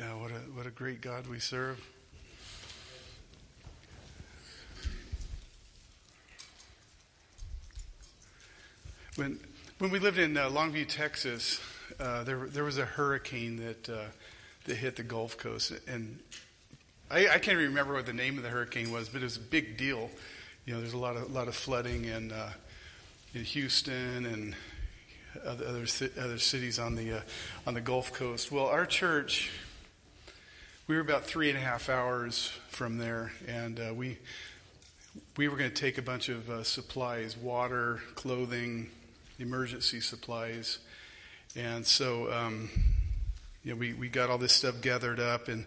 Yeah, what a what a great God we serve. When when we lived in uh, Longview, Texas, uh, there there was a hurricane that uh, that hit the Gulf Coast, and I, I, can't even remember what the name of the hurricane was, but it was a big deal. You know, there's a lot of lot of flooding in uh, in Houston and other other, other cities on the uh, on the Gulf Coast. Well, our church we were about three and a half hours from there, and uh, we we were going to take a bunch of uh, supplies, water, clothing, emergency supplies, and so um, you know, we we got all this stuff gathered up, and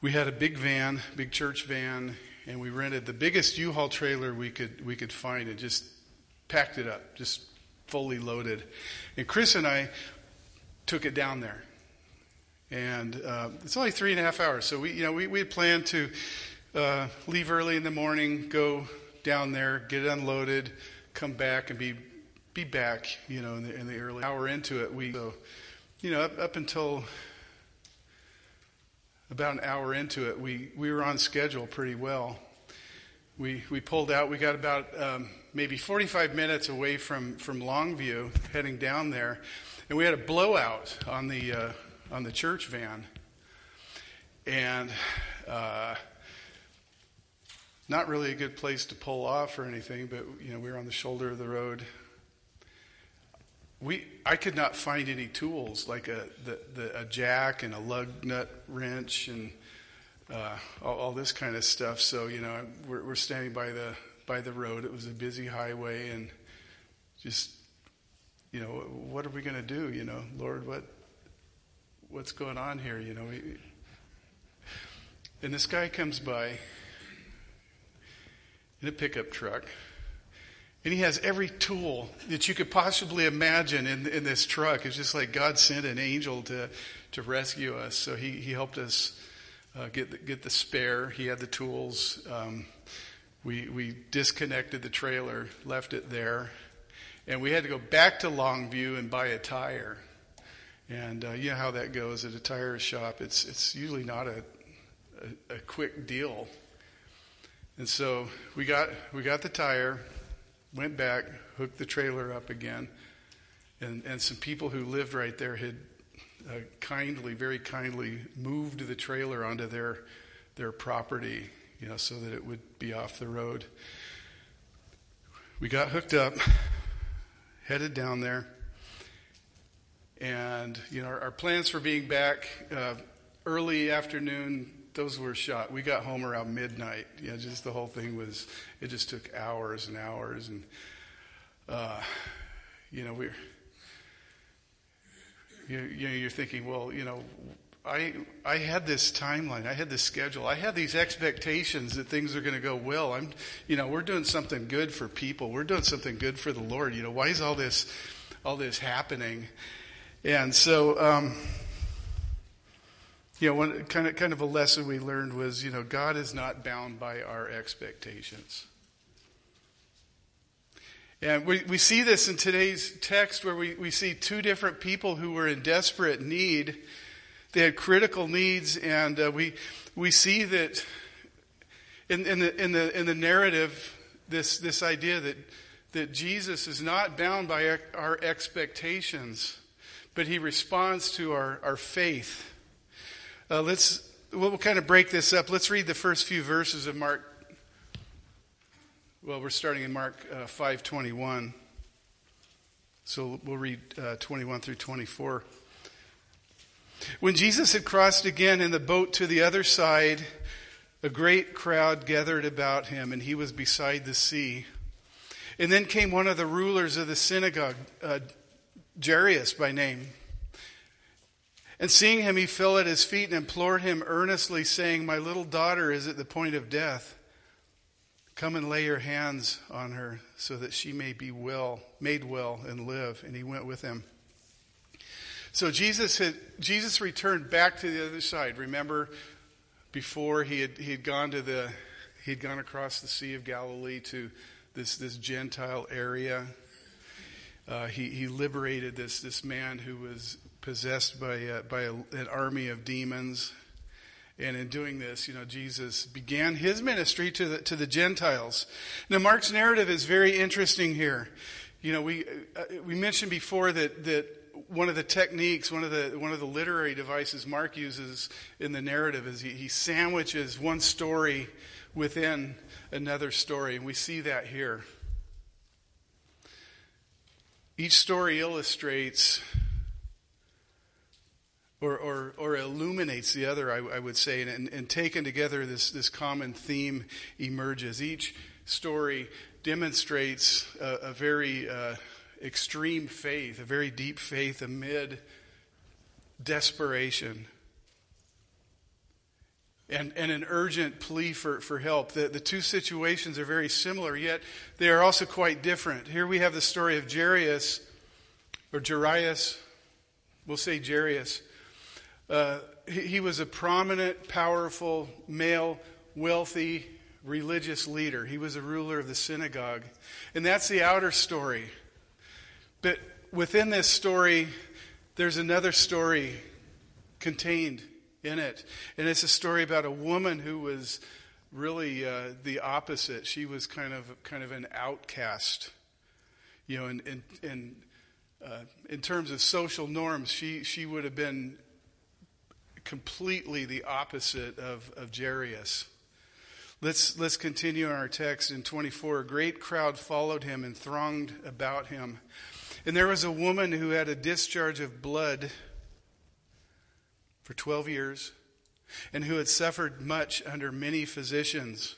we had a big van, big church van, and we rented the biggest U-Haul trailer we could we could find, and just packed it up, just fully loaded. And Chris and I took it down there and uh, it's only three and a half hours. So we, you know, we, we had planned to uh, leave early in the morning, go down there, get it unloaded, come back, and be be back. You know, in the, in the early hour into it, we so, you know, up, up until about an hour into it, we we were on schedule pretty well. We we pulled out. We got about um, maybe 45 minutes away from from Longview, heading down there, and we had a blowout on the uh, on the church van. And uh, not really a good place to pull off or anything, but you know we were on the shoulder of the road. We I could not find any tools like a the, the a jack and a lug nut wrench and uh, all, all, this kind of stuff. So you know we're, we're standing by the by the road. It was a busy highway and just you know what are we going to do? You know, Lord, what what's going on here? You know, and this guy comes by in a pickup truck, and he has every tool that you could possibly imagine in, in this truck. It's just like God sent an angel to, to rescue us. So he, he helped us uh, get, the, get the spare. He had the tools. Um, we, we disconnected the trailer, left it there, and we had to go back to Longview and buy a tire. And uh, you know how that goes at a tire shop. It's it's usually not a, a, a quick deal. And so we got we got the tire, went back, hooked the trailer up again, and and some people who lived right there had uh, kindly, very kindly, moved the trailer onto their their property, you know, so that it would be off the road. We got hooked up, headed down there. And, you know, our, our plans for being back uh, early afternoon, those were shot. We got home around midnight. You know, just the whole thing was, it just took hours and hours. And, uh, you know, we're, you, you're thinking, well, you know, I I had this timeline, I had this schedule, I had these expectations that things are going to go well. I'm, you know, we're doing something good for people. We're doing something good for the Lord. You know, why is all this all this happening? And so, um, you know, one kind of kind of a lesson we learned was, you know, God is not bound by our expectations. And we, we see this in today's text where we, we see two different people who were in desperate need. They had critical needs, and uh, we, we see that in, in, the, in, the, in the narrative, this, this idea that, that Jesus is not bound by our expectations but he responds to our, our faith. Uh, let's we'll kind of break this up. Let's read the first few verses of Mark. Well, we're starting in Mark uh, five twenty one. So we'll read uh, 21 through 24. When Jesus had crossed again in the boat to the other side, a great crowd gathered about him, and he was beside the sea. And then came one of the rulers of the synagogue, uh, Jairus by name. And seeing him, he fell at his feet and implored him earnestly, saying, My little daughter is at the point of death. Come and lay your hands on her so that she may be well, made well and live. And he went with him. So Jesus had Jesus returned back to the other side. Remember, before he had he had gone to the he'd gone across the Sea of Galilee to this this Gentile area uh, he, he liberated this, this man who was possessed by, uh, by a, an army of demons. And in doing this, you know, Jesus began his ministry to the, to the Gentiles. Now, Mark's narrative is very interesting here. You know, we, uh, we mentioned before that, that one of the techniques, one of the, one of the literary devices Mark uses in the narrative is he, he sandwiches one story within another story. And we see that here. Each story illustrates or, or, or illuminates the other, I, I would say, and, and, taken together, this, this common theme emerges. Each story demonstrates a, a very uh, extreme faith, a very deep faith amid desperation. And, and an urgent plea for, for help. The, the two situations are very similar, yet they are also quite different. Here we have the story of Jairus, or Jairus, we'll say Jairus, uh, he, he was a prominent, powerful, male, wealthy, religious leader. He was a ruler of the synagogue. And that's the outer story. But within this story, there's another story contained in it. And it's a story about a woman who was really uh, the opposite. She was kind of kind of an outcast. You know, in in in, uh, in terms of social norms, she she would have been completely the opposite of, of Jairus. Let's, let's continue our text in 24. A great crowd followed him and thronged about him. And there was a woman who had a discharge of blood for 12 years and who had suffered much under many physicians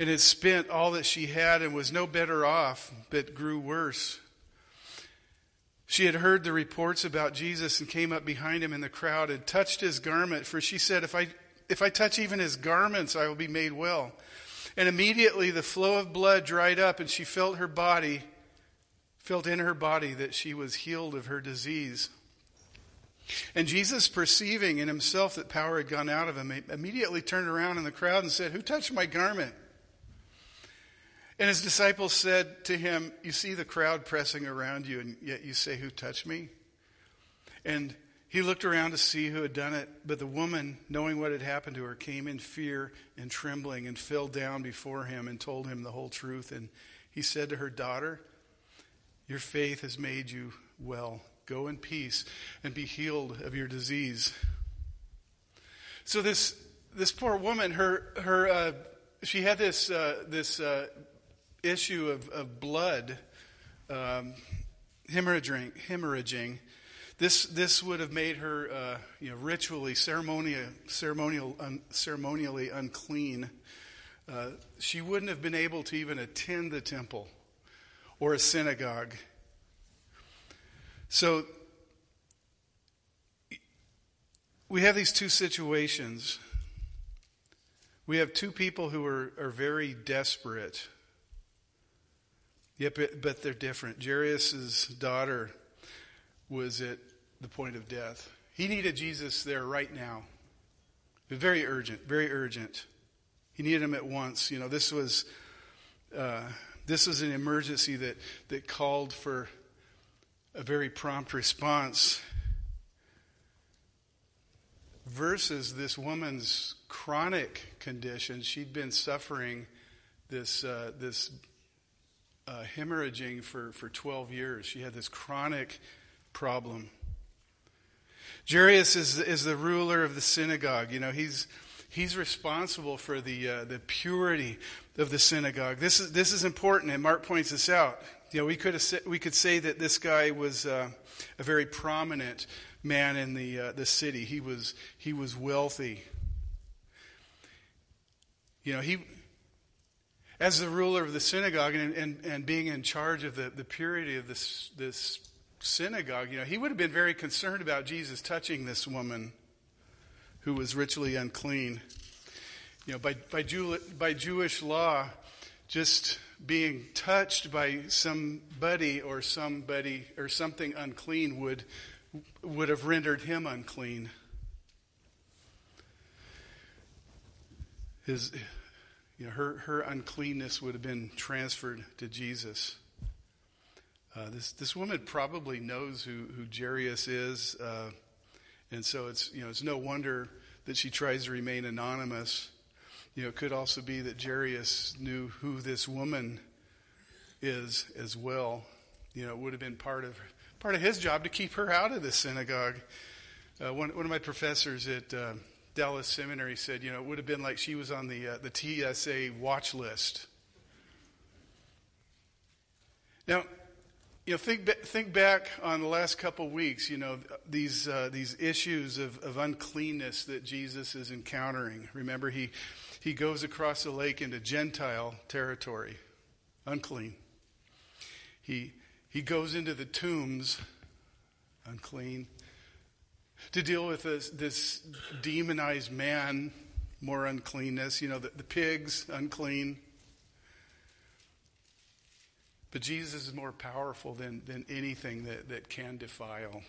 and had spent all that she had and was no better off, but grew worse. She had heard the reports about Jesus and came up behind him in the crowd and touched his garment, for she said, If I, if I touch even his garments, I will be made well. And immediately the flow of blood dried up, and she felt her body, felt in her body that she was healed of her disease. And Jesus, perceiving in himself that power had gone out of him, immediately turned around in the crowd and said, Who touched my garment? And his disciples said to him, You see the crowd pressing around you, and yet you say, Who touched me? And he looked around to see who had done it, but the woman, knowing what had happened to her, came in fear and trembling and fell down before him and told him the whole truth. And he said to her, Daughter, your faith has made you well. Go in peace and be healed of your disease. So this this poor woman, her her uh, she had this uh, this uh, issue of, of blood um, hemorrhaging, hemorrhaging, this, this would have made her uh, you know, ritually, ceremonial, ceremonial, un, ceremonially unclean. Uh, she wouldn't have been able to even attend the temple or a synagogue. So we have these two situations. We have two people who are, are very desperate Yep, but they're different. Jairus' daughter was at the point of death. He needed Jesus there right now. Very urgent, very urgent. He needed him at once. You know, this was uh, this was an emergency that that called for a very prompt response. Versus this woman's chronic condition, she'd been suffering this uh, this uh, hemorrhaging for, for 12 years. She had this chronic problem. Jairus is, is the ruler of the synagogue. You know, he's, he's responsible for the, uh, the purity of the synagogue. This is, this is important, and Mark points this out. You know, we could, we could say that this guy was uh, a very prominent man in the, uh, the city. He was, he was wealthy. You know, he, as the ruler of the synagogue and, and, and being in charge of the, the purity of this, this synagogue, you know, he would have been very concerned about Jesus touching this woman who was ritually unclean. You know, by, by, Jew, by Jewish law, just being touched by somebody or somebody or something unclean would, would have rendered him unclean. His, you know, her, her uncleanness would have been transferred to Jesus. Uh, this this woman probably knows who who Jairus is, uh, and so it's you know it's no wonder that she tries to remain anonymous. You know, it could also be that Jairus knew who this woman is as well. You know, it would have been part of part of his job to keep her out of the synagogue. Uh, one one of my professors at uh, Dallas Seminary said, you know, it would have been like she was on the uh, the TSA watch list. Now, you know, think think back on the last couple of weeks. You know, these uh, these issues of, of uncleanness that Jesus is encountering. Remember, he he goes across the lake into Gentile territory, unclean. He he goes into the tombs, unclean, to deal with this, this demonized man, more uncleanness. You know, the, the pigs, unclean. But Jesus is more powerful than, than anything that, that can defile.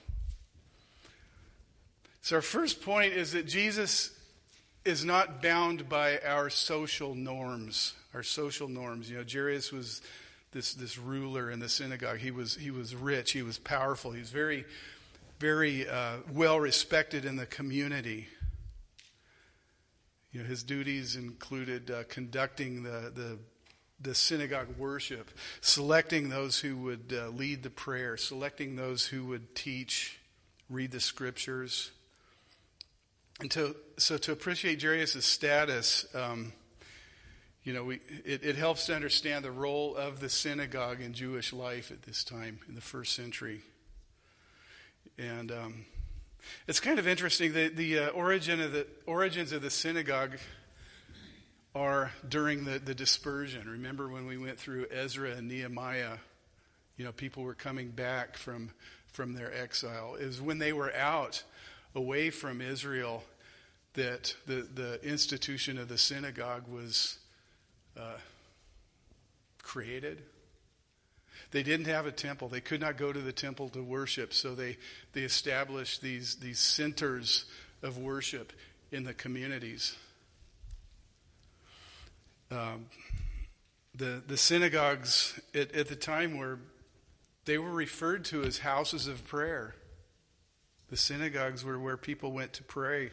So, our first point is that Jesus is not bound by our social norms. Our social norms. You know, Jairus was this, this ruler in the synagogue. He was, he was rich, he was powerful, he was very, very uh, well respected in the community. You know, his duties included uh, conducting the, the the synagogue worship, selecting those who would uh, lead the prayer, selecting those who would teach, read the scriptures. And to, so to appreciate Jairus' status, um, you know, we, it, it, helps to understand the role of the synagogue in Jewish life at this time in the first century. And um, it's kind of interesting that the uh, origin of the origins of the synagogue are during the, the dispersion. Remember when we went through Ezra and Nehemiah, you know, people were coming back from, from their exile. Was when they were out away from Israel that the, the institution of the synagogue was uh, created. They didn't have a temple. They could not go to the temple to worship, so they, they established these, these centers of worship in the communities. Um, the, the synagogues at, at the time were, they were referred to as houses of prayer. The synagogues were where people went to pray.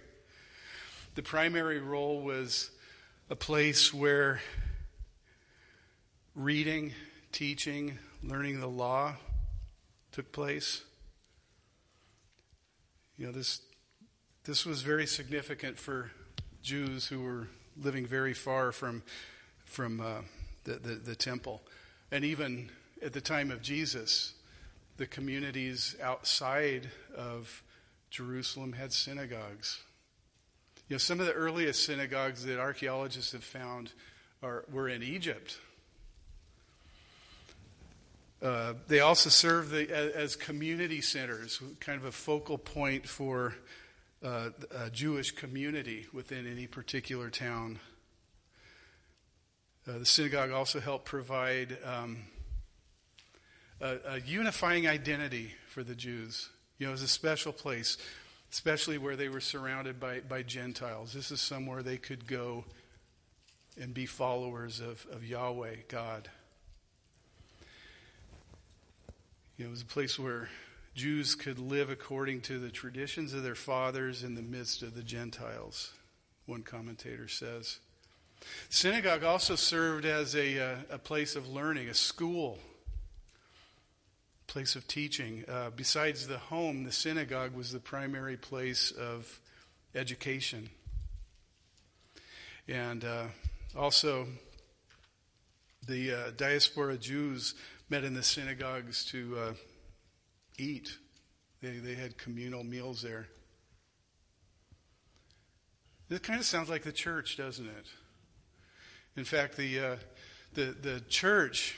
The primary role was a place where reading, teaching, learning the law took place. You know, this, this was very significant for Jews who were living very far from, from uh, the, the, the temple. And even at the time of Jesus, the communities outside of Jerusalem had synagogues. You know, some of the earliest synagogues that archaeologists have found are, were in Egypt. Uh, they also serve the, as, as, community centers, kind of a focal point for uh, a Jewish community within any particular town. Uh, the synagogue also helped provide um, a, a, unifying identity for the Jews. You know, it was a special place, especially where they were surrounded by, by Gentiles. This is somewhere they could go and be followers of, of Yahweh, God. You know, it was a place where Jews could live according to the traditions of their fathers in the midst of the Gentiles, one commentator says. Synagogue also served as a, uh, a place of learning, a school, place of teaching. Uh, besides the home, the synagogue was the primary place of education. And uh, also, the uh, diaspora Jews met in the synagogues to uh, eat. They, they had communal meals there. It kind of sounds like the church, doesn't it? In fact, the, uh, the, the church,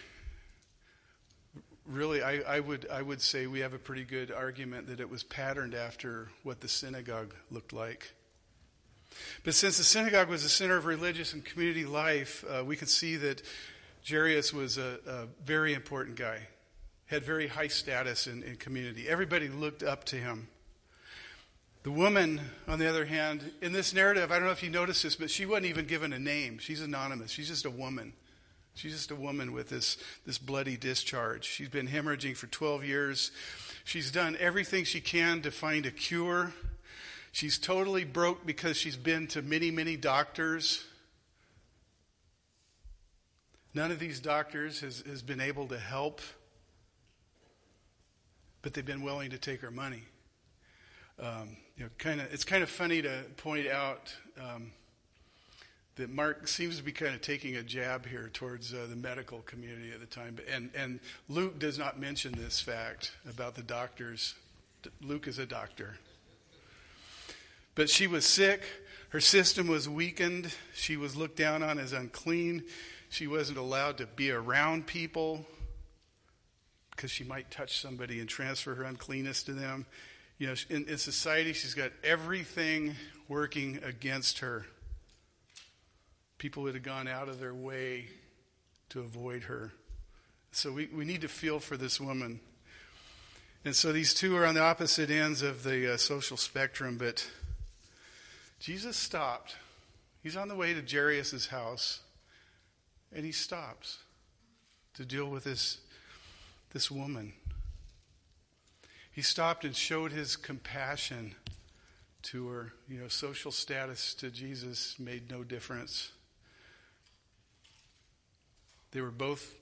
really, I, I, would, I would say we have a pretty good argument that it was patterned after what the synagogue looked like. But since the synagogue was a center of religious and community life, uh, we could see that Jairus was a, a very important guy had very high status in, in community. Everybody looked up to him. The woman, on the other hand, in this narrative, I don't know if you noticed this, but she wasn't even given a name. She's anonymous. She's just a woman She's just a woman with this, this bloody discharge. She's been hemorrhaging for 12 years. She's done everything she can to find a cure. She's totally broke because she's been to many, many doctors. None of these doctors has, has been able to help, but they've been willing to take her money. Um, you know, kind of, it's kind of funny to point out um, that Mark seems to be kind of taking a jab here towards uh, the medical community at the time, and and Luke does not mention this fact about the doctors. Luke is a doctor, but she was sick. Her system was weakened. She was looked down on as unclean. She wasn't allowed to be around people because she might touch somebody and transfer her uncleanness to them. You know, in, in society, she's got everything working against her. People would have gone out of their way to avoid her. So we, we need to feel for this woman. And so these two are on the opposite ends of the uh, social spectrum, but Jesus stopped. He's on the way to Jairus' house. And he stops to deal with this, this woman. He stopped and showed his compassion to her. You know, social status to Jesus made no difference. They were both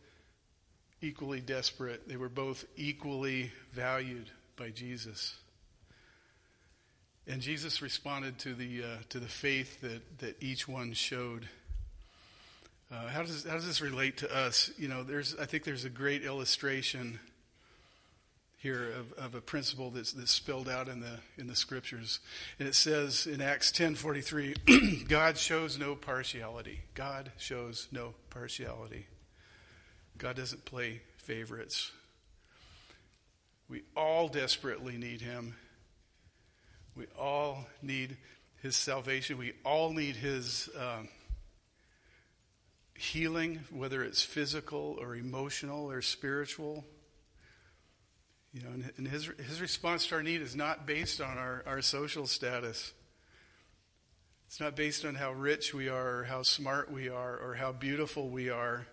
equally desperate, they were both equally valued by Jesus. And Jesus responded to the, uh, to the faith that, that each one showed. Uh, how does how does this relate to us? You know, there's I think there's a great illustration here of, of a principle that's, that's spelled out in the in the scriptures, and it says in Acts ten forty three, God shows no partiality. God shows no partiality. God doesn't play favorites. We all desperately need Him. We all need His salvation. We all need His. Um, healing, whether it's physical or emotional or spiritual. You know, and his, his response to our need is not based on our, our social status. It's not based on how rich we are or how smart we are or how beautiful we are.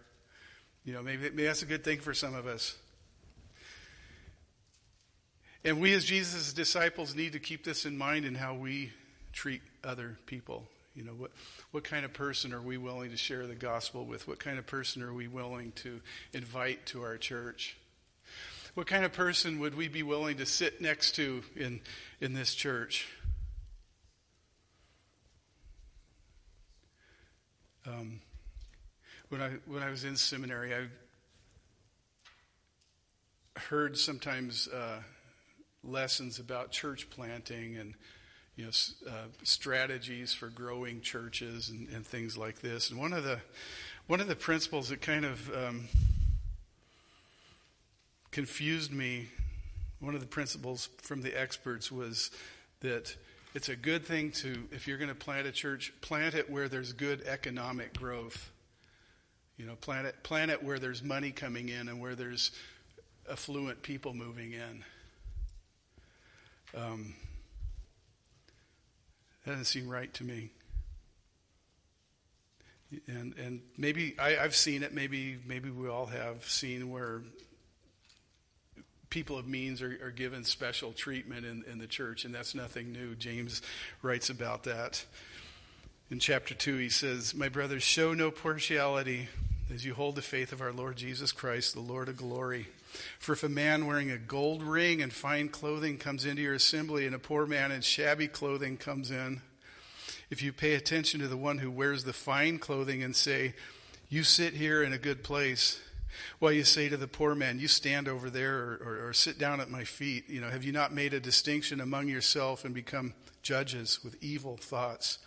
You know, maybe, maybe that's a good thing for some of us. And we as Jesus' disciples need to keep this in mind in how we treat other people. You know, what, what kind of person are we willing to share the gospel with? What kind of person are we willing to invite to our church? What kind of person would we be willing to sit next to in, in this church? Um, when I when I was in seminary, I heard sometimes uh, lessons about church planting and you know, uh, strategies for growing churches and, and, things like this. And one of the one of the principles that kind of um, confused me, one of the principles from the experts was that it's a good thing to, if you're going to plant a church, plant it where there's good economic growth. You know, plant it, plant it where there's money coming in and where there's affluent people moving in. Um, that doesn't seem right to me. And and maybe I, have seen it. Maybe maybe we all have seen where people of means are, are given special treatment in, in the church, and that's nothing new. James writes about that. In chapter 2, he says, My brothers, show no partiality as you hold the faith of our Lord Jesus Christ, the Lord of glory. For if a man wearing a gold ring and fine clothing comes into your assembly, and a poor man in shabby clothing comes in, if you pay attention to the one who wears the fine clothing and say, You sit here in a good place, while you say to the poor man, You stand over there or, or, or sit down at my feet, you know, have you not made a distinction among yourself and become judges with evil thoughts?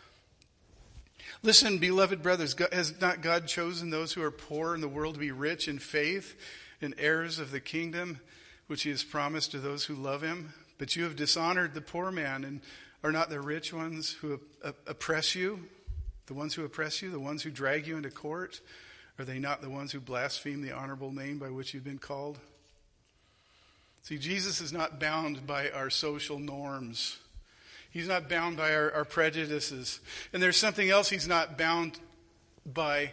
Listen, beloved brothers, has not God chosen those who are poor in the world to be rich in faith? And heirs of the kingdom which he has promised to those who love him. But you have dishonored the poor man, and are not the rich ones who oppress you, the ones who oppress you, the ones who drag you into court? Are they not the ones who blaspheme the honorable name by which you've been called? See, Jesus is not bound by our social norms. He's not bound by our, our prejudices. And there's something else he's not bound by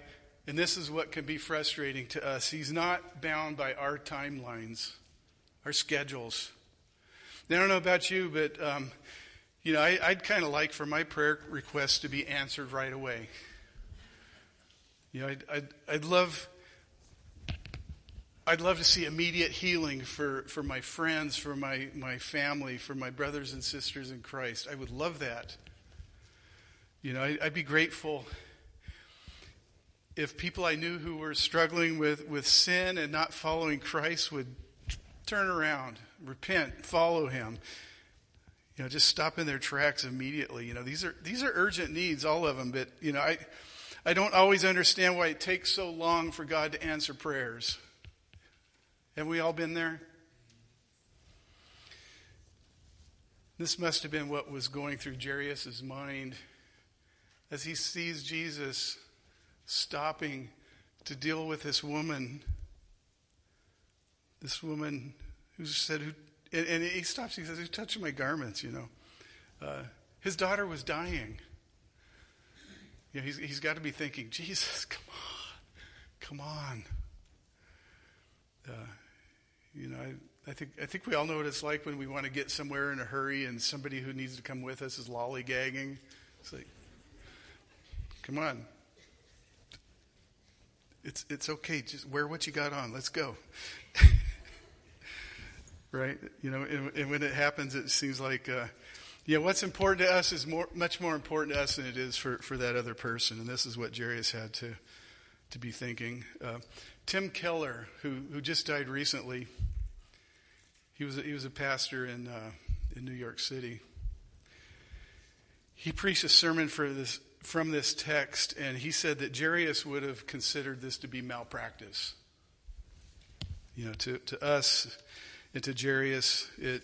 And this is what can be frustrating to us. He's not bound by our timelines, our schedules. Now, I don't know about you, but, um, you know, I, would kind of like for my prayer requests to be answered right away. You know, I'd, I'd, I'd love I'd love to see immediate healing for, for my friends, for my, my family, for my brothers and sisters in Christ. I would love that. You know, I, I'd be grateful if people I knew who were struggling with, with sin and not following Christ would turn around, repent, follow Him. You know, just stop in their tracks immediately. You know, these are these are urgent needs, all of them. But you know, I I don't always understand why it takes so long for God to answer prayers. Have we all been there? This must have been what was going through Jairus' mind as he sees Jesus stopping to deal with this woman. This woman who said, who, and, and he stops, he says, Who's touching my garments, you know? Uh, his daughter was dying. You know, he's, he's got to be thinking, Jesus, come on, come on. Uh, you know, I, I, think I think we all know what it's like when we want to get somewhere in a hurry and somebody who needs to come with us is lollygagging. It's like, come on. It's it's okay. Just wear what you got on. Let's go. right? You know, and, and, when it happens, it seems like, uh, yeah, what's important to us is more, much more important to us than it is for, for that other person. And this is what Jairus had to to be thinking. Uh, Tim Keller, who, who just died recently, he was a, he was a pastor in, uh, in New York City. He preached a sermon for this, from this text, and he said that Jairus would have considered this to be malpractice. You know, to, to us and to Jairus, it,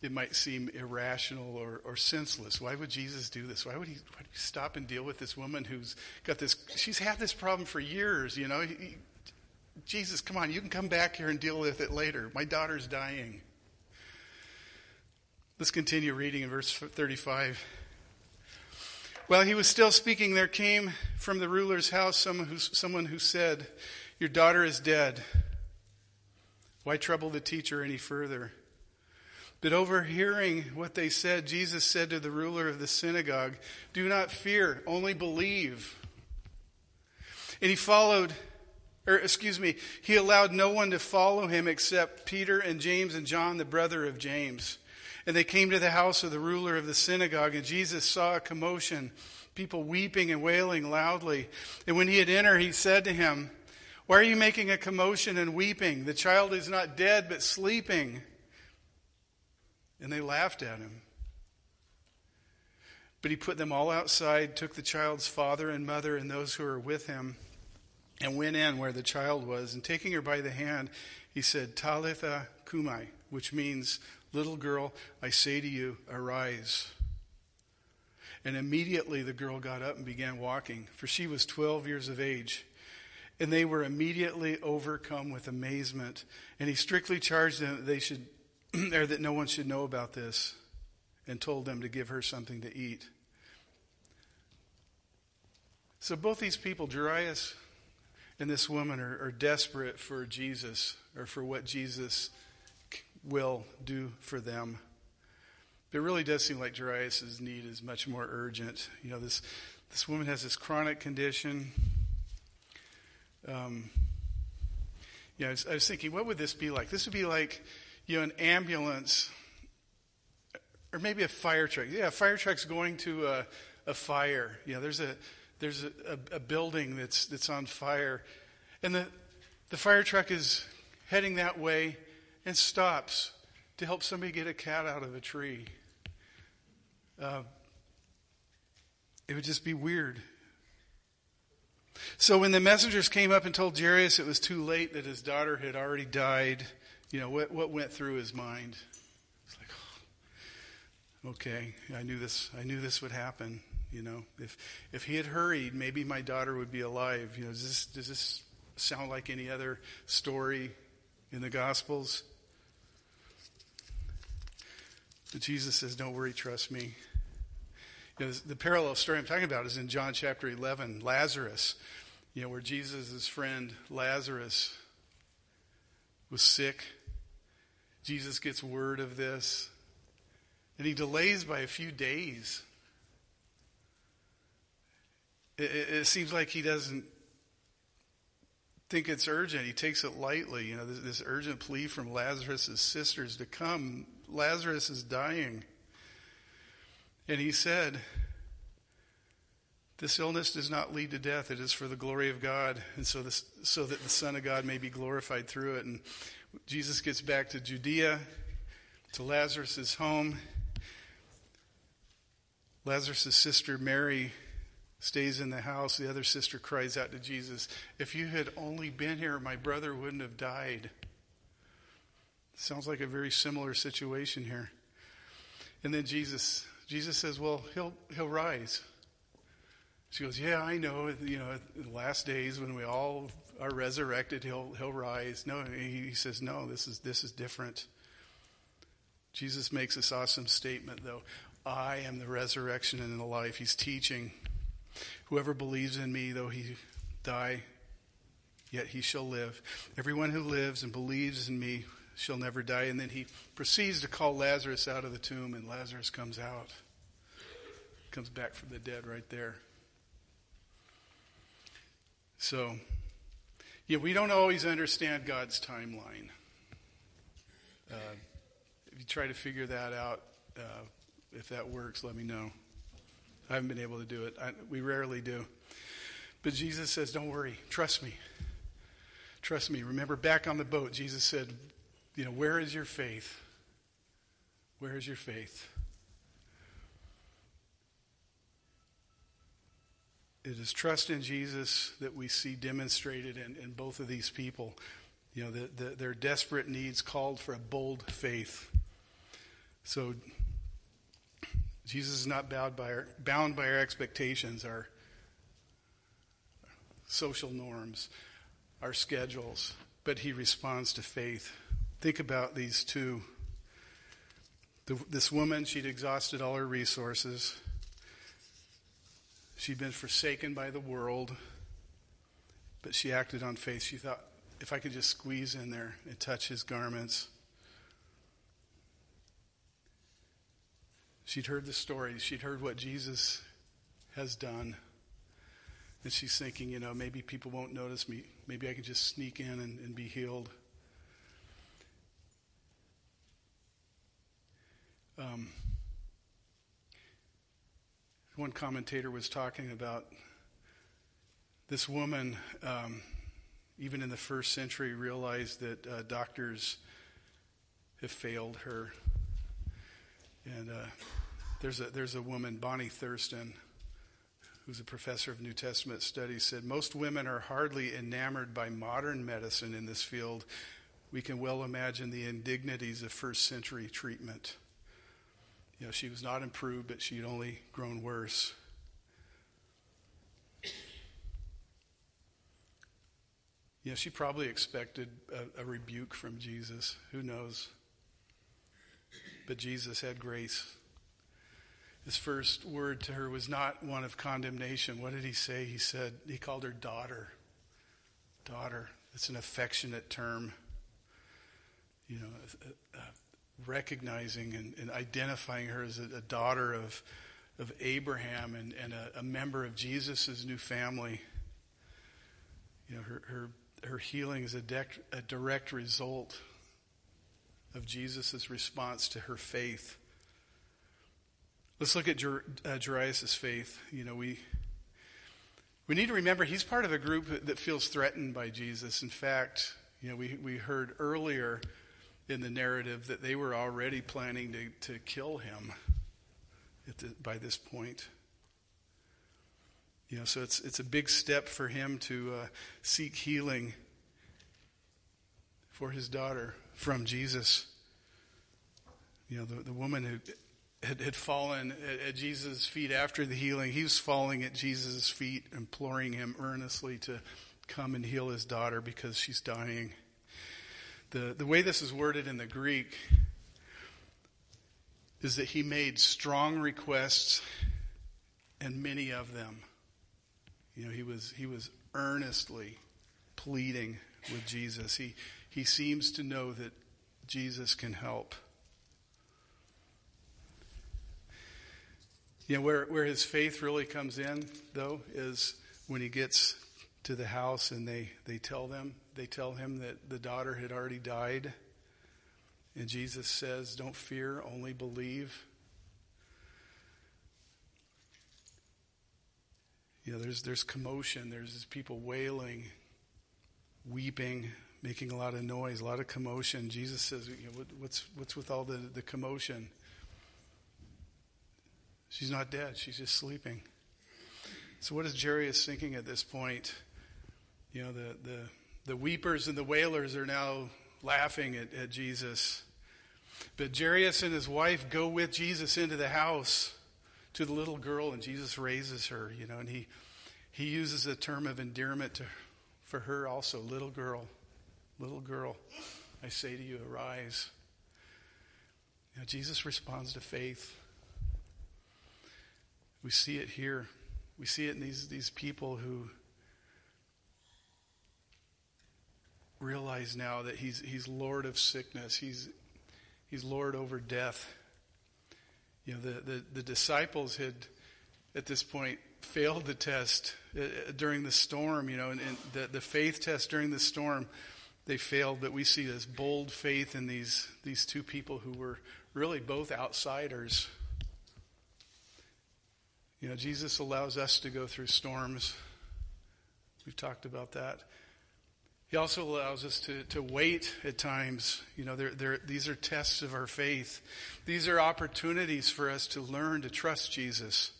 it might seem irrational or, or senseless. Why would Jesus do this? Why would, he, why would he stop and deal with this woman who's got this? She's had this problem for years. You know, he, Jesus, come on, you can come back here and deal with it later. My daughter's dying. Let's continue reading in verse 35. While he was still speaking, there came from the ruler's house someone who, someone who said, Your daughter is dead. Why trouble the teacher any further? But overhearing what they said, Jesus said to the ruler of the synagogue, Do not fear, only believe. And he followed or excuse me, he allowed no one to follow him except Peter and James and John, the brother of James. And they came to the house of the ruler of the synagogue, and Jesus saw a commotion, people weeping and wailing loudly. And when he had entered, he said to him, Why are you making a commotion and weeping? The child is not dead, but sleeping. And they laughed at him. But he put them all outside, took the child's father and mother and those who were with him and went in where the child was. And taking her by the hand, he said, Talitha cumi, which means, Little girl, I say to you, arise. And immediately the girl got up and began walking, for she was 12 years of age. And they were immediately overcome with amazement. And he strictly charged them that they should, or that no one should know about this, and told them to give her something to eat. So both these people, Jairus and this woman are, are desperate for Jesus or for what Jesus will do for them. But it really does seem like Jairus' need is much more urgent. You know, this, this woman has this chronic condition. Um, you know, I was, I was thinking, what would this be like? This would be like, you know, an ambulance or maybe a fire truck. Yeah, a fire truck's going to a, a fire. You know, there's a there's a, a, a building that's, that's on fire. And the, the fire truck is heading that way and stops to help somebody get a cat out of a tree. Uh, it would just be weird. So when the messengers came up and told Jairus it was too late, that his daughter had already died, you know, what, what went through his mind? It's like, oh, okay, I knew this, I knew this would happen. You know, if if he had hurried, maybe my daughter would be alive. You know, does this does this sound like any other story in the Gospels? But Jesus says, "Don't worry, trust me." You know, the parallel story I'm talking about is in John chapter 11. Lazarus, You know, where Jesus' friend Lazarus was sick. Jesus gets word of this. And he delays by a few days. It, it, it seems like he doesn't think it's urgent. He takes it lightly. You know, this, this urgent plea from Lazarus' sisters to come. Lazarus is dying. And he said, This illness does not lead to death. It is for the glory of God, and so, this, so that the Son of God may be glorified through it. And Jesus gets back to Judea, to Lazarus' home. Lazarus' sister Mary stays in the house. The other sister cries out to Jesus, If you had only been here, my brother wouldn't have died. Sounds like a very similar situation here. And then Jesus Jesus says, Well, he'll he'll rise. She goes, Yeah, I know. You know, the last days when we all are resurrected, he'll he'll rise. No, he says, No, this is this is different. Jesus makes this awesome statement though. I am the resurrection and the life. He's teaching. Whoever believes in me, though he die, yet he shall live. Everyone who lives and believes in me shall never die. And then he proceeds to call Lazarus out of the tomb, and Lazarus comes out. Comes back from the dead right there. So, yeah, we don't always understand God's timeline. Uh, if you try to figure that out, uh, if that works, let me know. I haven't been able to do it. I, we rarely do. But Jesus says, Don't worry. Trust me. Trust me. Remember back on the boat, Jesus said, You know, where is your faith? Where is your faith? It is trust in Jesus that we see demonstrated in, in both of these people. You know, the, the, their desperate needs called for a bold faith. So Jesus is not by our, bound by our expectations, our social norms, our schedules, but he responds to faith. Think about these two. The, this woman, she'd exhausted all her resources. She'd been forsaken by the world, but she acted on faith. She thought, if I could just squeeze in there and touch his garments, She'd heard the story. She'd heard what Jesus has done. And she's thinking, you know, maybe people won't notice me. Maybe I can just sneak in and, and be healed. Um, one commentator was talking about this woman, um, even in the first century, realized that uh, doctors have failed her. And uh, there's a there's a woman, Bonnie Thurston, who's a professor of New Testament studies, said most women are hardly enamored by modern medicine in this field. We can well imagine the indignities of first century treatment. You know, she was not improved, but she had only grown worse. Yeah, she probably expected a, a, rebuke from Jesus. Who knows? But Jesus had grace. His first word to her was not one of condemnation. What did he say? He said, he called her daughter. Daughter. It's an affectionate term. You know, recognizing and, and, identifying her as a, a, daughter of, of Abraham and, and a, a member of Jesus' new family. You know, her, her, her healing is a, dec- a direct result of Jesus' response to her faith. Let's look at Jer- uh, Jairus' faith. You know, we we need to remember he's part of a group that feels threatened by Jesus. In fact, you know, we, we heard earlier in the narrative that they were already planning to, to kill him the, by this point. You know, so it's it's a big step for him to uh, seek healing for his daughter from Jesus. You know, the, the woman who had, had fallen at, at Jesus' feet after the healing, he was falling at Jesus' feet, imploring him earnestly to come and heal his daughter because she's dying. The, the way this is worded in the Greek is that he made strong requests and many of them. You know, he was he was earnestly pleading with Jesus. He he seems to know that Jesus can help. You know, where, where his faith really comes in, though, is when he gets to the house and they, they tell them, they tell him that the daughter had already died. And Jesus says, Don't fear, only believe. You know, there's, there's commotion, there's people wailing, weeping, making a lot of noise, a lot of commotion. Jesus says, you know, what, what's, what's with all the, the commotion? She's not dead, she's just sleeping. So, what is Jairus thinking at this point? You know, the, the, the weepers and the wailers are now laughing at, at Jesus. But Jairus and his wife go with Jesus into the house to the little girl, and Jesus raises her, you know, and he, he uses a term of endearment to, for her also, little girl. Little girl, I say to you, arise. Now, Jesus responds to faith. We see it here. We see it in these, these people who realize now that he's, he's Lord of sickness, he's, he's Lord over death. You know, the, the, the disciples had, at this point, failed the test uh, during the storm, you know, and, and the, the faith test during the storm they failed, but we see this bold faith in these, these two people who were really both outsiders. You know, Jesus allows us to go through storms. We've talked about that. He also allows us to, to wait at times. You know, they're, they're, these are tests of our faith. These are opportunities for us to learn to trust Jesus.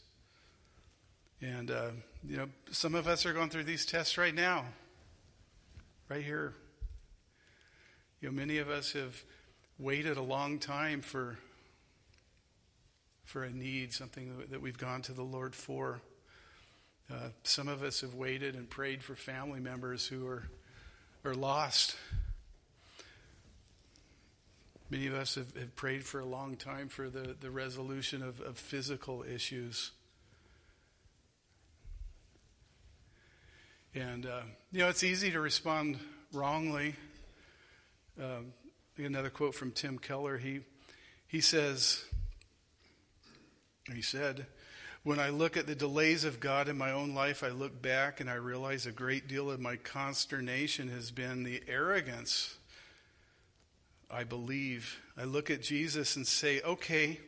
And, uh, you know, some of us are going through these tests right now, right here you know, many of us have waited a long time for for a need, something that we've gone to the Lord for. Uh, some of us have waited and prayed for family members who are are lost. Many of us have, have prayed for a long time for the, the resolution of, of physical issues. And, uh, you know, it's easy to respond wrongly um, another quote from Tim Keller. He, he says, he said, when I look at the delays of God in my own life, I look back and I realize a great deal of my consternation has been the arrogance. I believe. I look at Jesus and say, okay,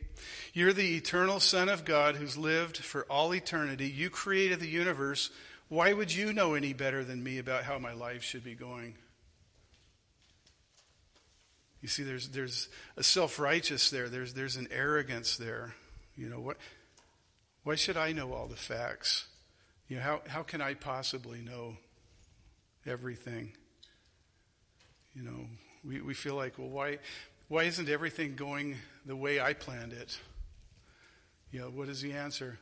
you're the eternal Son of God who's lived for all eternity. You created the universe. Why would you know any better than me about how my life should be going? You see, there's, there's a self righteous there, there's, there's an arrogance there. You know, what, why should I know all the facts? You know, how, how can I possibly know everything? You know, we, we feel like, well, why, why isn't everything going the way I planned it? You know, what is the answer?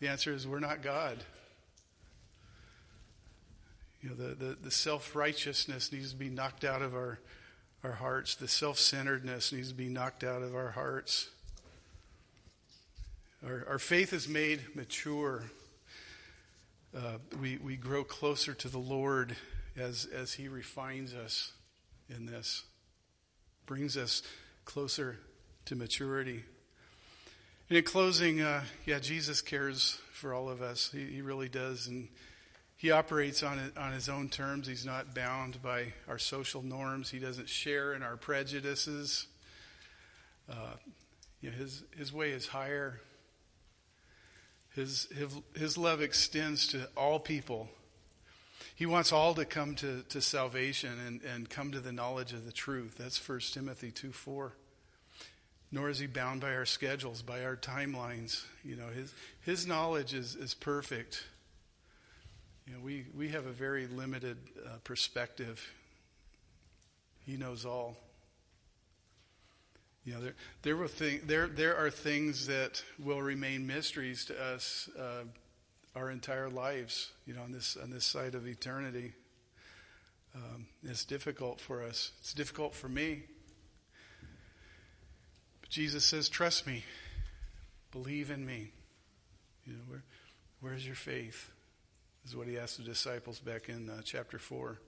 The answer is we're not God. You know, the, the, the self righteousness needs to be knocked out of our, our hearts. The self centeredness needs to be knocked out of our hearts. Our, our faith is made mature. Uh, we, we grow closer to the Lord as, as He refines us in this, brings us closer to maturity. And in closing, uh, yeah, Jesus cares for all of us. He, he really does. And he operates on, on his own terms. He's not bound by our social norms. He doesn't share in our prejudices. Uh, you know, his, his way is higher. His, his, his love extends to all people. He wants all to come to, to salvation and, and come to the knowledge of the truth. That's 1 Timothy 2 4. Nor is he bound by our schedules, by our timelines. You know, his, his knowledge is, is perfect. You know, we, we have a very limited uh, perspective. He knows all. You know, there, there, will thing, there, there are things that will remain mysteries to us uh, our entire lives, you know, on this, on this side of eternity. Um, it's difficult for us. It's difficult for me. But Jesus says, trust me. Believe in me. You know, where, where's your faith? is what he asked the disciples back in uh, chapter 4.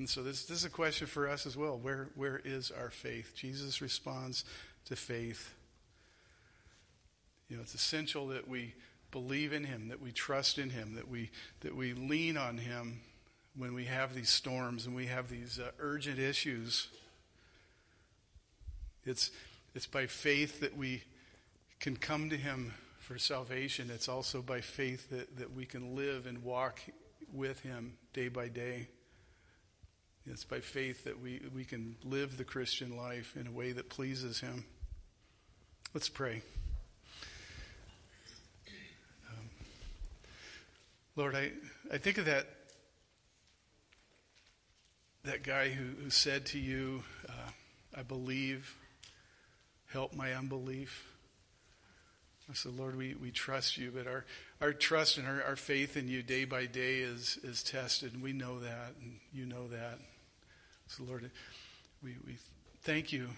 And so this, this is a question for us as well. Where, where is our faith? Jesus responds to faith. You know, it's essential that we believe in him, that we trust in him, that we, that we lean on him when we have these storms and we have these uh, urgent issues. It's, it's by faith that we can come to him for salvation. It's also by faith that, that we can live and walk with him day by day. It's by faith that we, we can live the Christian life in a way that pleases him. Let's pray. Um, Lord, I, I think of that that guy who, who said to you, uh, I believe, help my unbelief. I said, Lord, we, we trust you, but our, our trust and our, our faith in you day by day is, is tested, and we know that, and you know that. So, Lord, we, we thank you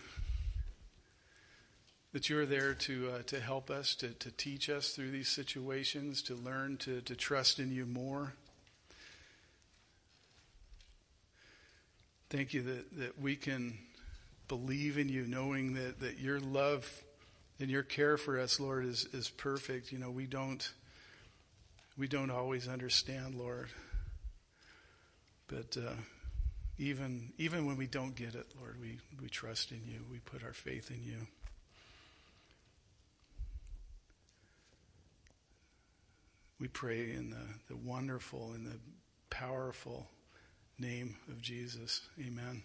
that you're there to, uh, to help us, to, to teach us through these situations, to learn to, to trust in you more. Thank you that, that we can believe in you, knowing that, that your love and your care for us, Lord, is, is perfect. You know, we don't we don't always understand, Lord. But uh, even even when we don't get it, Lord, we, we trust in you. We put our faith in you. We pray in the, the wonderful and the powerful name of Jesus. Amen.